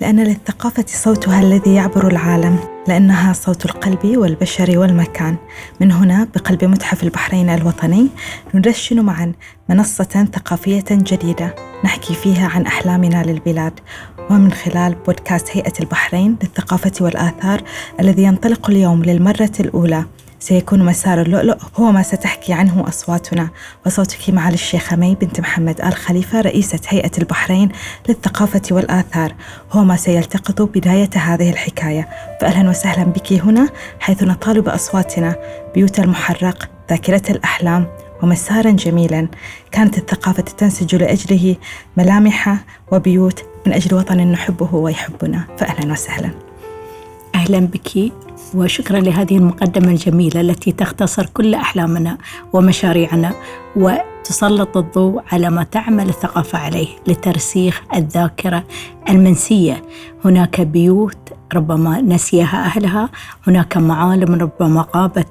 لأن للثقافة صوتها الذي يعبر العالم لأنها صوت القلب والبشر والمكان. من هنا بقلب متحف البحرين الوطني ندشن معا منصة ثقافية جديدة نحكي فيها عن أحلامنا للبلاد. ومن خلال بودكاست هيئة البحرين للثقافة والآثار الذي ينطلق اليوم للمرة الأولى سيكون مسار اللؤلؤ. هو ما ستحكي عنه أصواتنا. وصوتك معالي الشيخة مي بنت محمد آل خليفة رئيسة هيئة البحرين للثقافة والآثار. هو ما سيلتقط بداية هذه الحكاية. فأهلا وسهلا بك هنا حيث نطالب أصواتنا. بيوت المحرق ذاكرة الأحلام ومسارا جميلا. كانت الثقافة تنسج لأجله ملامح وبيوت من أجل وطن نحبه ويحبنا. فأهلا وسهلا. أهلا بك. وشكرا لهذه المقدمة الجميلة التي تختصر كل أحلامنا ومشاريعنا وتسلط الضوء على ما تعمل الثقافة عليه لترسيخ الذاكرة المنسية. هناك بيوت ربما نسيها أهلها هناك معالم ربما غابت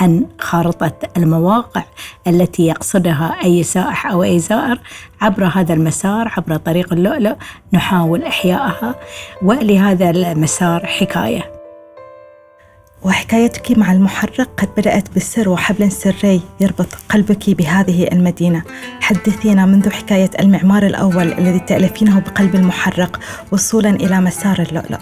عن خارطة المواقع التي يقصدها أي سائح أو أي زائر. عبر هذا المسار عبر طريق اللؤلؤ نحاول إحيائها ولهذا المسار حكاية. وحكايتك مع المحرق قد بدأت بالسر وحبل سري يربط قلبك بهذه المدينة. حدثينا منذ حكاية المعمار الأول الذي تألفينه بقلب المحرق وصولا إلى مسار اللؤلؤ.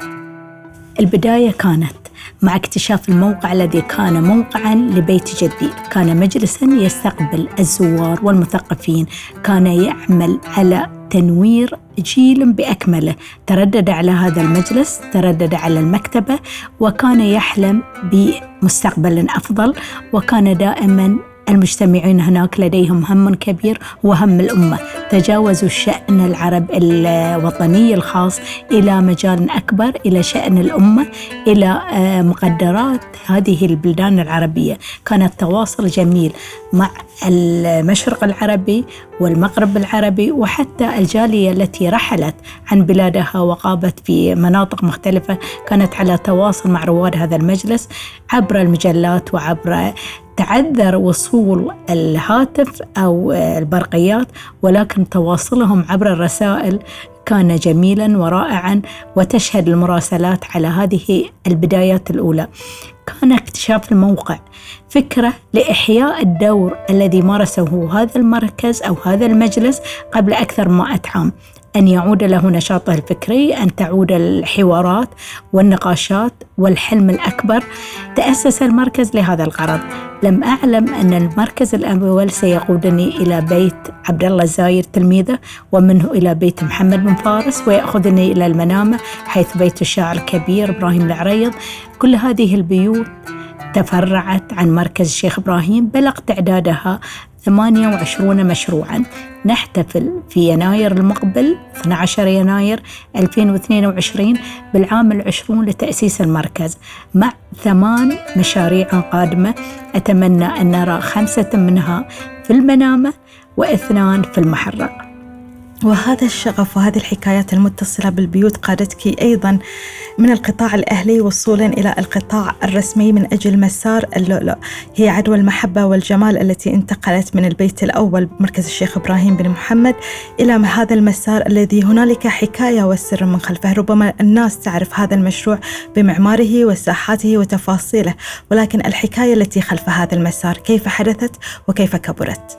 البداية كانت مع اكتشاف الموقع الذي كان موقعا لبيت جدي كان مجلسا يستقبل الزوار والمثقفين. كان يعمل على تنوير جيل بأكمله. تردد على هذا المجلس تردد على المكتبة وكان يحلم بمستقبل أفضل وكان دائما المجتمعين هناك لديهم هم كبير هو هم الأمة. تجاوزوا الشأن العرب الوطني الخاص إلى مجال أكبر إلى شأن الأمة إلى آه، مقدرات هذه البلدان العربية. كان التواصل جميل مع المشرق العربي والمغرب العربي وحتى الجالية التي رحلت عن بلادها وقابت في مناطق مختلفة. كانت على تواصل مع رواد هذا المجلس عبر المجلات وعبر تعذر وصول الهاتف أو البرقيات ولكن تواصلهم عبر الرسائل كان جميلا ورائعا وتشهد المراسلات على هذه البدايات الأولى. كان اكتشاف الموقع فكرة لإحياء الدور الذي مارسه هذا المركز أو هذا المجلس قبل من 100 عام. أن يعود له نشاطه الفكري أن تعود الحوارات والنقاشات والحلم الأكبر. تأسس المركز لهذا الغرض. لم أعلم أن المركز الأول سيقودني إلى بيت عبد الله الزاير تلميذه ومنه إلى بيت محمد بن فارس ويأخذني إلى المنامة حيث بيت الشاعر الكبير إبراهيم العريض. كل هذه البيوت تفرعت عن مركز الشيخ إبراهيم بلغ تعدادها 28 مشروعا. نحتفل في يناير المقبل 12 يناير 2022 بالعام العشرون لتأسيس المركز. مع ثمان مشاريع قادمة أتمنى أن نرى خمسة منها في المنامة وإثنان في المحرق. وهذا الشغف وهذه الحكايات المتصلة بالبيوت قادتك أيضا من القطاع الأهلي وصولا إلى القطاع الرسمي من أجل مسار اللؤلؤ. هي عدوى المحبة والجمال التي انتقلت من البيت الأول مركز الشيخ إبراهيم بن محمد إلى هذا المسار الذي هنالك حكاية والسر من خلفه. ربما الناس تعرف هذا المشروع بمعماره وساحاته وتفاصيله ولكن الحكاية التي خلف هذا المسار كيف حدثت وكيف كبرت؟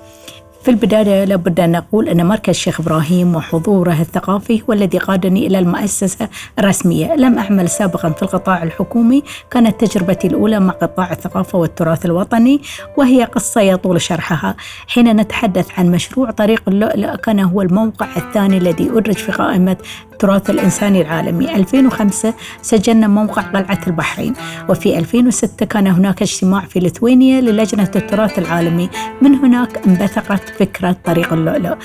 في البداية لابد أن نقول أن مركز الشيخ إبراهيم وحضوره الثقافي هو الذي قادني إلى المؤسسة الرسمية. لم أعمل سابقا في القطاع الحكومي كانت تجربتي الأولى مع قطاع الثقافة والتراث الوطني وهي قصة يطول شرحها. حين نتحدث عن مشروع طريق اللؤلؤ كان هو الموقع الثاني الذي أدرج في قائمة التراث الإنساني العالمي. 2005 سجلنا موقع قلعة البحرين وفي 2006 كان هناك اجتماع في ليثوانيا للجنة التراث العالمي. من هناك انبثقت فكرة طريق اللؤلؤ.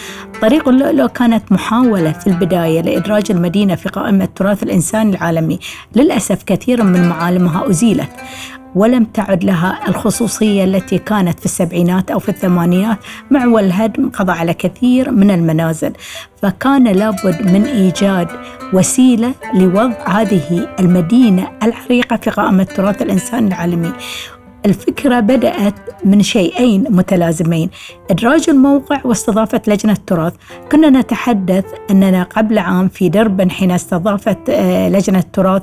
طريق اللؤلؤ كانت محاولة في البداية لإدراج المدينة في قائمة التراث الإنساني العالمي. للأسف كثير من معالمها أزيلت ولم تعد لها الخصوصية التي كانت في السبعينات أو في الثمانينات. مع والهدم قضى على كثير من المنازل فكان لابد من إيجاد وسيلة لوضع هذه المدينة العريقة في قائمة التراث الإنساني العالمي. الفكرة بدأت من شيئين متلازمين. إدراج الموقع واستضافة لجنة التراث. كنا نتحدث أننا قبل عام في دربن حين استضافت آه، لجنة التراث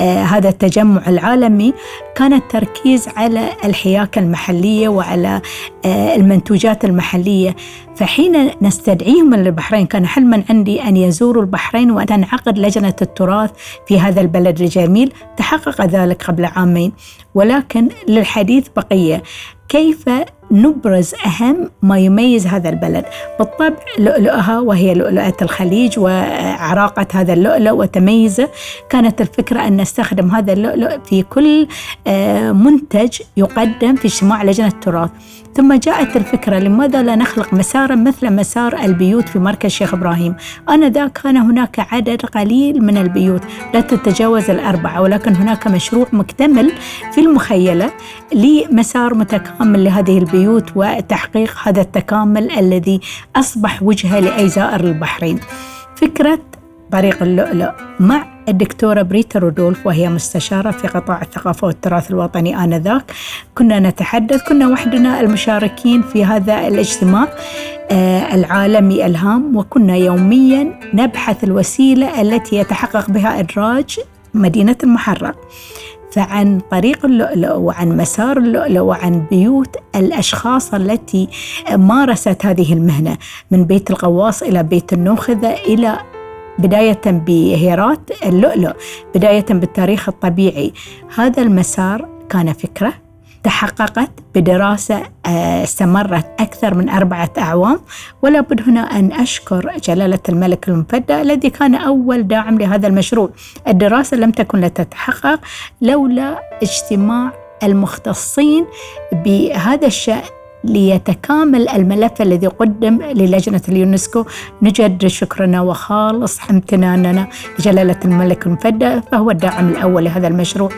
آه، هذا التجمع العالمي. كان التركيز على الحياكة المحلية وعلى آه، المنتوجات المحلية. فحين نستدعيهم من البحرين كان حلما عندي أن يزوروا البحرين وتنعقد لجنة التراث في هذا البلد الجميل تحقق ذلك قبل عامين ولكن للحديث بقية. كيف نبرز أهم ما يميز هذا البلد. بالطبع لؤلؤها وهي لؤلؤة الخليج وعراقة هذا اللؤلؤ وتميزه. كانت الفكرة أن نستخدم هذا اللؤلؤ في كل آه، منتج يقدم في اجتماع لجنة التراث. ثم جاءت الفكرة لماذا لا نخلق مسارا مثل مسار البيوت في مركز شيخ إبراهيم؟ آنذاك كان هناك عدد قليل من البيوت لا تتجاوز الأربعة ولكن هناك مشروع مكتمل في المخيلة لمسار متكامل لهذه البيوت. وتحقيق هذا التكامل الذي أصبح وجهة لأي زائر البحرين. فكرة طريق اللؤلؤ مع الدكتورة بريتا رودولف وهي مستشارة في قطاع الثقافة والتراث الوطني آنذاك. كنا نتحدث كنا وحدنا المشاركين في هذا الاجتماع آه العالمي الهام وكنا يوميا نبحث الوسيلة التي يتحقق بها إدراج مدينة المحرق فعن طريق اللؤلؤ وعن مسار اللؤلؤ وعن بيوت الأشخاص التي مارست هذه المهنة من بيت الغواص إلى بيت النوخذة إلى بداية بهيرات اللؤلؤ بداية بالتاريخ الطبيعي. هذا المسار كان فكرة تحققت بدراسة آه، استمرت أكثر من أربعة أعوام ولا بد هنا أن أشكر جلالة الملك المفدى الذي كان أول داعم لهذا المشروع. الدراسة لم تكن لتتحقق لولا اجتماع المختصين بهذا الشأن. ليتكامل الملف الذي قدم للجنة اليونسكو. نجدد شكرنا وخالص امتناننا لجلالة الملك المفدى فهو الداعم الأول لهذا المشروع.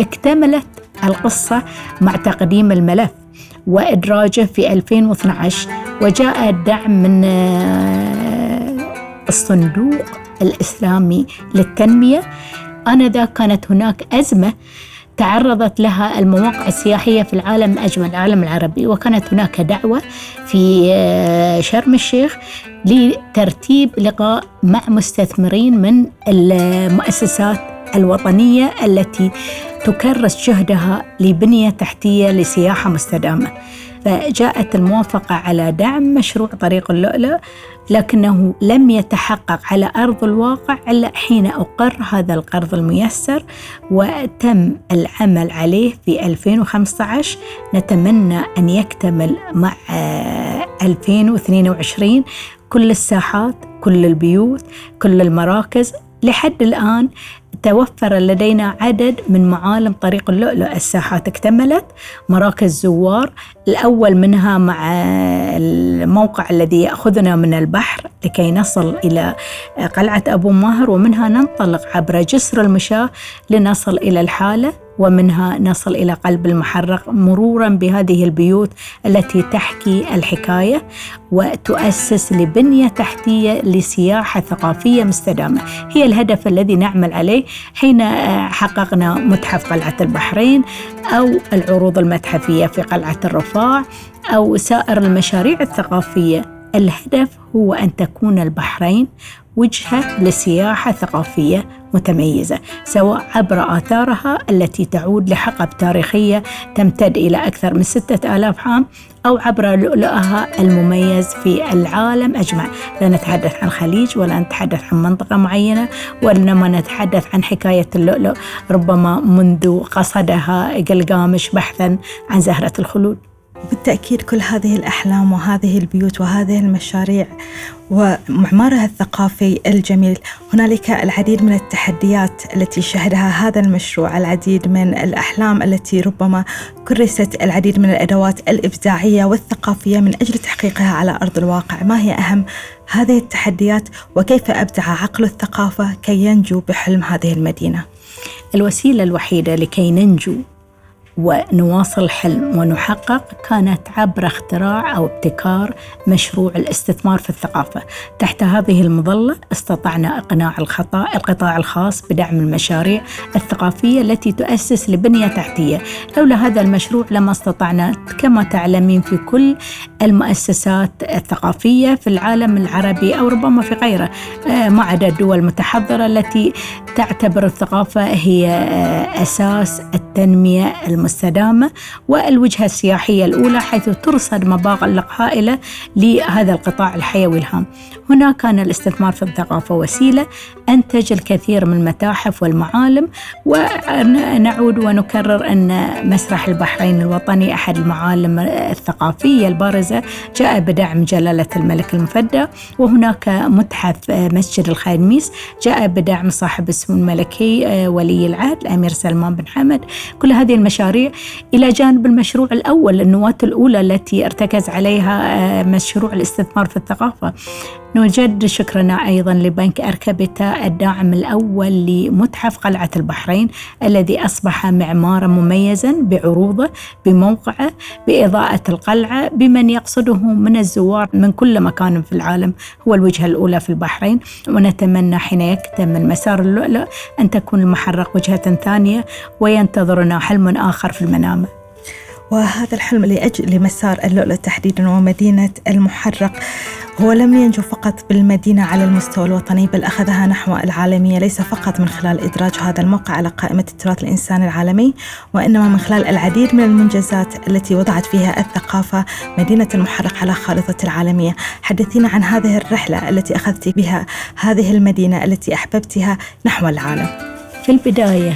اكتملت القصة مع تقديم الملف وإدراجه في 2012 وجاء الدعم من آه، الصندوق الإسلامي للتنمية. آنذاك كانت هناك أزمة تعرضت لها المواقع السياحية في العالم أجمل العالم العربي وكانت هناك دعوة في آه، شرم الشيخ لترتيب لقاء مع مستثمرين من المؤسسات الوطنية التي تكرس جهدها لبنية تحتية لسياحة مستدامة. فجاءت الموافقة على دعم مشروع طريق اللؤلؤ لكنه لم يتحقق على أرض الواقع إلا حين أقر هذا القرض الميسر وتم العمل عليه في 2015 نتمنى أن يكتمل مع 2022 كل الساحات كل البيوت كل المراكز. لحد الآن توفر لدينا عدد من معالم طريق اللؤلؤ الساحات اكتملت مراكز زوار الأول منها مع الموقع الذي يأخذنا من البحر لكي نصل إلى قلعة أبو ماهر ومنها ننطلق عبر جسر المشاة لنصل إلى الحالة. ومنها نصل إلى قلب المحرق مرورا بهذه البيوت التي تحكي الحكاية وتؤسس لبنية تحتية لسياحة ثقافية مستدامة، هي الهدف الذي نعمل عليه حين حققنا متحف قلعة البحرين أو العروض المتحفية في قلعة الرفاع أو سائر المشاريع الثقافية. الهدف هو أن تكون البحرين وجهة لسياحة ثقافية متميزة سواء عبر آثارها التي تعود لحقب تاريخية تمتد إلى أكثر من ستة آلاف عام أو عبر لؤلؤها المميز في العالم أجمع. لا نتحدث عن خليج ولا نتحدث عن منطقة معينة وإنما نتحدث عن حكاية اللؤلؤ ربما منذ قصدها قلقامش بحثا عن زهرة الخلود. بالتأكيد كل هذه الأحلام وهذه البيوت وهذه المشاريع ومعمارها الثقافي الجميل. هنالك العديد من التحديات التي شهدها هذا المشروع العديد من الأحلام التي ربما كرست العديد من الأدوات الإبداعية والثقافية من أجل تحقيقها على أرض الواقع. ما هي أهم؟ هذه التحديات وكيف أبدع عقل الثقافة كي ينجو بحلم هذه المدينة؟ الوسيلة الوحيدة لكي ننجو ونواصل الحلم ونحقق كانت عبر اختراع أو ابتكار مشروع الاستثمار في الثقافة. تحت هذه المظلة استطعنا إقناع القطاع الخاص بدعم المشاريع الثقافية التي تؤسس لبنية تحتية. لولا هذا المشروع لما استطعنا كما تعلمين في كل المؤسسات الثقافية في العالم العربي أو ربما في غيره. آه، ما عدا الدول المتحضرة التي تعتبر الثقافة هي آه، أساس التنمية المستدامة والوجهة السياحية الأولى حيث ترصد مبالغ هائلة لهذا القطاع الحيوي الهام. هنا كان الاستثمار في الثقافة وسيلة أنتج الكثير من المتاحف والمعالم ونعود ونكرر أن مسرح البحرين الوطني أحد المعالم الثقافية البارزة جاء بدعم جلالة الملك المفدى وهناك متحف مسجد الخاميس جاء بدعم صاحب السمو الملكي ولي العهد الأمير سلمان بن حمد كل هذه المشاريع إلى جانب المشروع الأول النواة الأولى التي ارتكز عليها مشروع الاستثمار في الثقافة. نجد شكرنا أيضا لبنك أركبتا الداعم الأول لمتحف قلعة البحرين الذي أصبح معمارا مميزا بعروضه بموقعه بإضاءة القلعة بمن يقصده من الزوار من كل مكان في العالم هو الوجهة الأولى في البحرين. ونتمنى حين يكتمل مسار اللؤلؤ أن تكون المحرق وجهة ثانية وينتظرنا حلم آخر في المنامة. وهذا الحلم لأجل لمسار اللؤلؤ تحديدا ومدينة المحرق. هو لم ينجو فقط بالمدينة على المستوى الوطني بل أخذها نحو العالمية ليس فقط من خلال إدراج هذا الموقع على قائمة التراث الإنساني العالمي وإنما من خلال العديد من المنجزات التي وضعت فيها الثقافة مدينة المحرق على خارطة العالمية. حدثينا عن هذه الرحلة التي أخذت بها هذه المدينة التي أحببتها نحو العالم. في البداية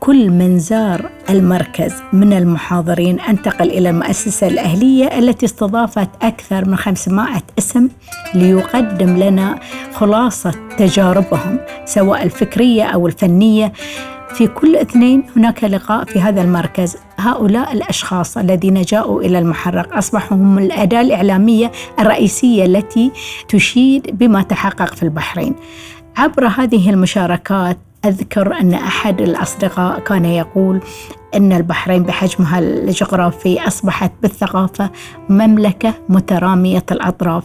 كل من زار المركز من المحاضرين أنتقل إلى المؤسسة الأهلية التي استضافت أكثر من 500 اسم ليقدم لنا خلاصة تجاربهم سواء الفكرية أو الفنية. في كل اثنين هناك لقاء في هذا المركز. هؤلاء الأشخاص الذين جاءوا إلى المحرق أصبحوا هم الأداة الإعلامية الرئيسية التي تشيد بما تحقق في البحرين. عبر هذه المشاركات أذكر أن أحد الأصدقاء كان يقول أن البحرين بحجمها الجغرافي أصبحت بالثقافة مملكة مترامية الأطراف.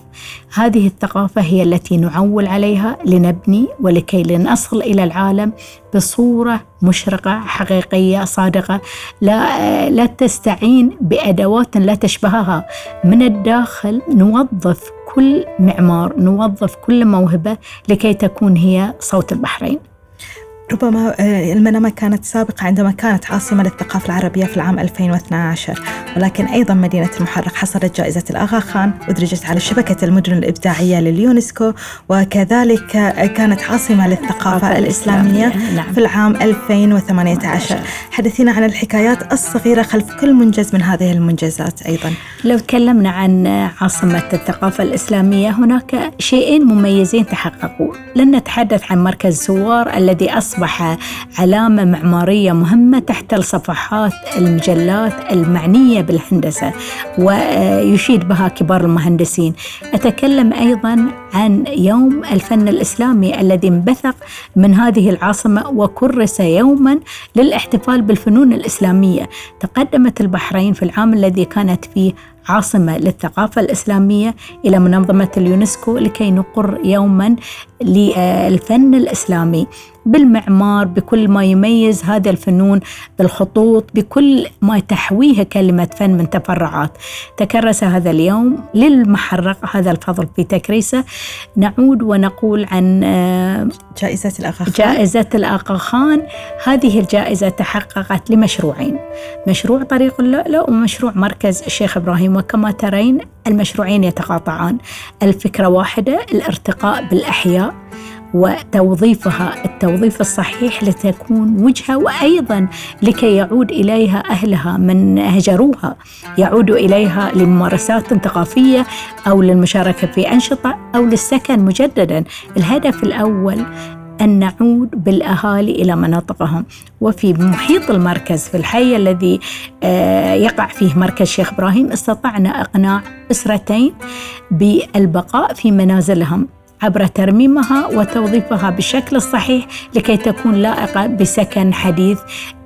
هذه الثقافة هي التي نعول عليها لنبني ولكي لنصل إلى العالم بصورة مشرقة حقيقية صادقة لا, لا تستعين بأدوات لا تشبهها. من الداخل نوظف كل معمار نوظف كل موهبة لكي تكون هي صوت البحرين. ربما آه، المنامة كانت سابقة عندما كانت عاصمة للثقافة العربية في العام 2012 ولكن أيضا مدينة المحرق حصلت جائزة الآغا خان أدرجت على شبكة المدن الإبداعية لليونسكو وكذلك كانت عاصمة للثقافة الإسلامية نعم. في العام 2018 حدثينا عن الحكايات الصغيرة خلف كل منجز من هذه المنجزات أيضا. لو تكلمنا عن عاصمة الثقافة الإسلامية هناك شيئين مميزين تحققوا. لن نتحدث عن مركز سوار الذي أصبح أصبح علامة معمارية مهمة تحت الصفحات المجلات المعنية بالهندسة ويشيد بها كبار المهندسين. أتكلم أيضا عن يوم الفن الإسلامي الذي انبثق من هذه العاصمة وكرس يوما للاحتفال بالفنون الإسلامية. تقدمت البحرين في العام الذي كانت فيه عاصمة للثقافة الإسلامية إلى منظمة اليونسكو لكي نقر يوما للفن الإسلامي. بالمعمار بكل ما يميز هذا الفنون بالخطوط بكل ما تحويه كلمة فن من تفرعات. تكرس هذا اليوم للمحرق هذا الفضل في تكريسه. نعود ونقول عن آه، جائزة الأغا خان. جائزة الأغا خان. هذه الجائزة تحققت لمشروعين. مشروع طريق اللؤلؤ ومشروع مركز الشيخ إبراهيم وكما ترين المشروعين يتقاطعان. الفكرة واحدة الارتقاء بالأحياء وتوظيفها. التوظيف الصحيح لتكون وجهة وأيضا لكي يعود إليها أهلها من هجروها. يعود إليها لممارسات ثقافية أو للمشاركة في أنشطة أو للسكن مجددا. الهدف الأول أن نعود بالأهالي إلى مناطقهم. وفي محيط المركز في الحي الذي آه، يقع فيه مركز شيخ إبراهيم استطعنا إقناع أسرتين بالبقاء في منازلهم. عبر ترميمها وتوظيفها بالشكل الصحيح لكي تكون لائقة بسكن حديث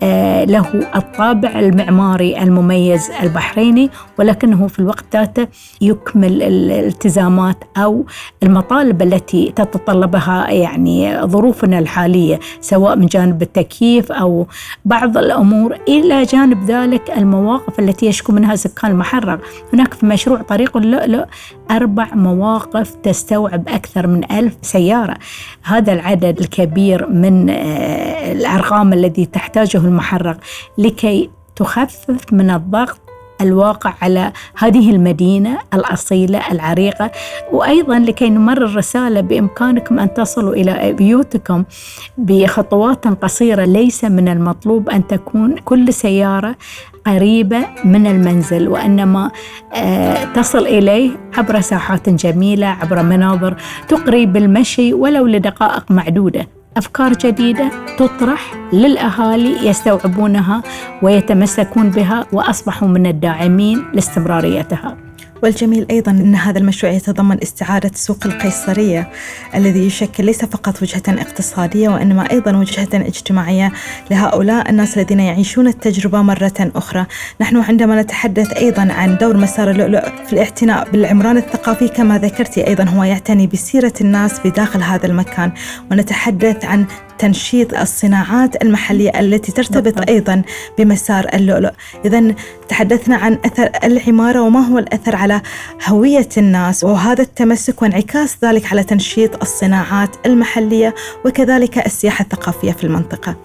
آه، له الطابع المعماري المميز البحريني ولكنه في الوقت ذاته يكمل الالتزامات أو المطالب التي تتطلبها يعني ظروفنا الحالية سواء من جانب التكييف أو بعض الأمور إلى جانب ذلك المواقف التي يشكو منها سكان المحرق هناك في مشروع طريق اللؤلؤ أربع مواقف تستوعب أكثر من ألف سيارة. هذا العدد الكبير من آه، الأرقام الذي تحتاجه المحرق لكي تخفف من الضغط الواقع على هذه المدينة الأصيلة العريقة وأيضا لكي نمرر رسالة بإمكانكم أن تصلوا إلى بيوتكم بخطوات قصيرة ليس من المطلوب أن تكون كل سيارة قريبة من المنزل وإنما آه، تصل إليه عبر ساحات جميلة عبر مناظر تقري بالمشي ولو لدقائق معدودة أفكار جديدة تطرح للأهالي يستوعبونها ويتمسكون بها وأصبحوا من الداعمين لاستمراريتها. والجميل أيضا أن هذا المشروع يتضمن استعادة سوق القيصرية الذي يشكل ليس فقط وجهة اقتصادية وإنما أيضا وجهة اجتماعية لهؤلاء الناس الذين يعيشون التجربة مرة أخرى. نحن عندما نتحدث أيضا عن دور مسار اللؤلؤ في الاعتناء بالعمران الثقافي كما ذكرتي أيضا هو يعتني بسيرة الناس بداخل هذا المكان. ونتحدث عن تنشيط الصناعات المحلية التي ترتبط. أيضا بمسار اللؤلؤ. إذا تحدثنا عن أثر العمارة وما هو الأثر على هوية الناس وهذا التمسك وانعكاس ذلك على تنشيط الصناعات المحلية وكذلك السياحة الثقافية في المنطقة.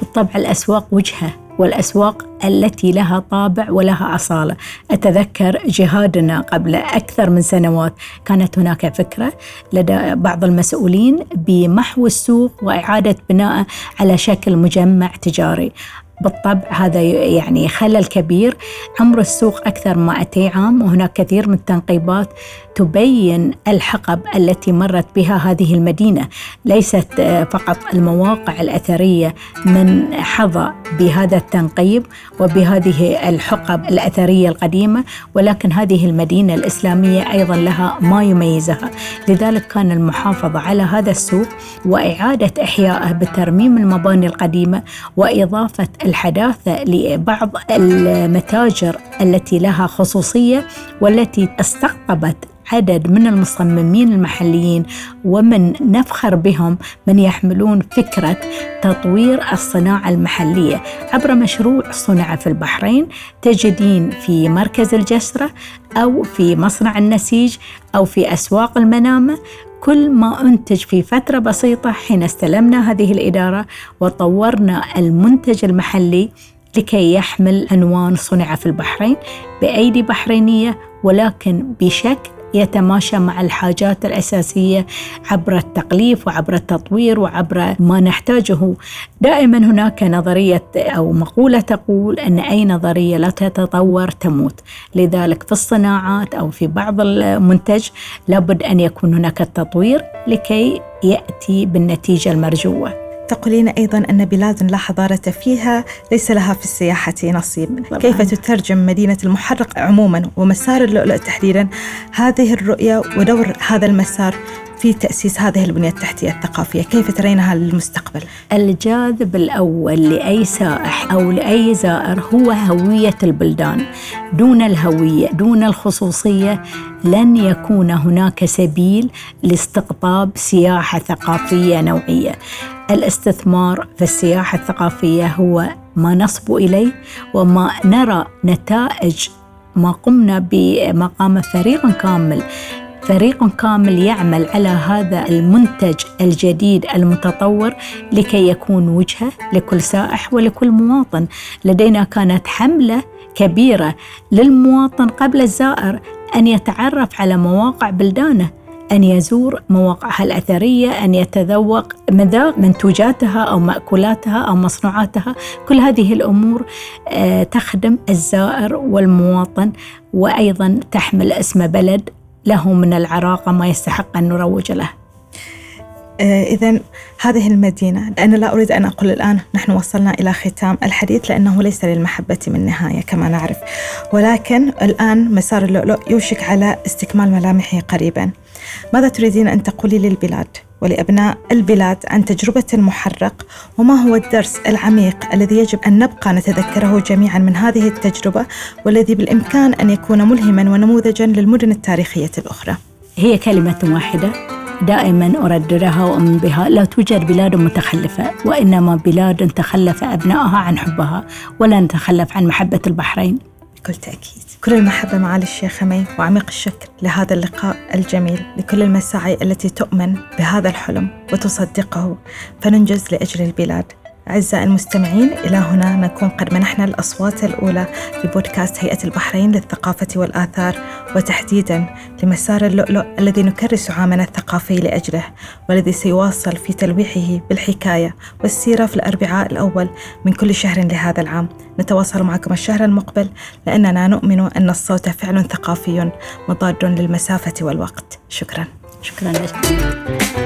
بالطبع الأسواق وجهة. والأسواق التي لها طابع ولها أصالة. أتذكر جهادنا قبل أكثر من سنوات. كانت هناك فكرة لدى بعض المسؤولين بمحو السوق وإعادة بناءه على شكل مجمع تجاري. بالطبع هذا يعني خلل كبير. عمر السوق أكثر من 200 عام وهناك كثير من التنقيبات تبين الحقب التي مرت بها هذه المدينة. ليست فقط المواقع الأثرية من حظى بهذا التنقيب وبهذه الحقب الأثرية القديمة ولكن هذه المدينة الإسلامية أيضا لها ما يميزها. لذلك كان المحافظة على هذا السوق وإعادة إحيائه بترميم المباني القديمة وإضافة الحداثة لبعض المتاجر التي لها خصوصية والتي استقطبت عدد من المصممين المحليين ومن نفخر بهم من يحملون فكرة تطوير الصناعة المحلية. عبر مشروع صنع في البحرين تجدين في مركز الجسرة أو في مصنع النسيج أو في أسواق المنامة. كل ما أنتج في فترة بسيطة حين استلمنا هذه الإدارة وطورنا المنتج المحلي لكي يحمل عنوان صنع في البحرين بأيدي بحرينية ولكن بشكل يتماشى مع الحاجات الأساسية عبر التقليف وعبر التطوير وعبر ما نحتاجه. دائما هناك نظرية أو مقولة تقول أن أي نظرية لا تتطور تموت. لذلك في الصناعات أو في بعض المنتج لابد أن يكون هناك التطوير لكي يأتي بالنتيجة المرجوة. تقولين أيضا أن بلاد لا حضارة فيها ليس لها في السياحة نصيب طبعا. كيف تترجم مدينة المحرق عموما ومسار اللؤلؤ تحديدا هذه الرؤية ودور هذا المسار في تأسيس هذه البنية التحتية الثقافية؟ كيف ترينها للمستقبل؟ الجاذب الأول لأي سائح أو لأي زائر هو هوية البلدان. دون الهوية دون الخصوصية لن يكون هناك سبيل لاستقطاب سياحة ثقافية نوعية. الاستثمار في السياحة الثقافية هو ما نصب إليه وما نرى نتائج ما قمنا بما قام فريق كامل. فريق كامل يعمل على هذا المنتج الجديد المتطور لكي يكون وجهة لكل سائح ولكل مواطن. لدينا كانت حملة كبيرة للمواطن قبل الزائر أن يتعرف على مواقع بلدانه أن يزور مواقعها الأثرية أن يتذوق مذاق منتوجاتها أو مأكولاتها أو مصنوعاتها. كل هذه الأمور آه، تخدم الزائر والمواطن وأيضا تحمل اسم بلد له من العراقة ما يستحق أن نروج له. آه، إذا هذه المدينة أنا لا أريد أن أقول الآن نحن وصلنا إلى ختام الحديث لأنه ليس للمحبة من نهاية كما نعرف. ولكن الآن مسار اللؤلؤ يوشك على استكمال ملامحه قريبا. ماذا تريدين أن تقولي للبلاد؟ ولأبناء البلاد عن تجربة المحرق وما هو الدرس العميق الذي يجب أن نبقى نتذكره جميعا من هذه التجربة والذي بالإمكان أن يكون ملهما ونموذجا للمدن التاريخية الأخرى. هي كلمة واحدة. دائما أرددها وأؤمن بها لا توجد بلاد متخلفة وإنما بلاد تخلف أبنائها عن حبها ولا نتخلف عن محبة البحرين. بكل تأكيد. كل المحبة معالي الشيخة مي وعميق الشكر لهذا اللقاء الجميل لكل المساعي التي تؤمن بهذا الحلم وتصدقه. فننجز لأجل البلاد أعزائي المستمعين إلى هنا نكون قد منحنا الأصوات الأولى لبودكاست هيئة البحرين للثقافة والآثار وتحديدا لمسار اللؤلؤ الذي نكرس عامنا الثقافي لأجله والذي سيواصل في تلويحه بالحكاية والسيرة في الأربعاء الأول من كل شهر لهذا العام. نتواصل معكم الشهر المقبل لأننا نؤمن أن الصوت فعل ثقافي مضاد للمسافة والوقت. شكرا. شكرا لك.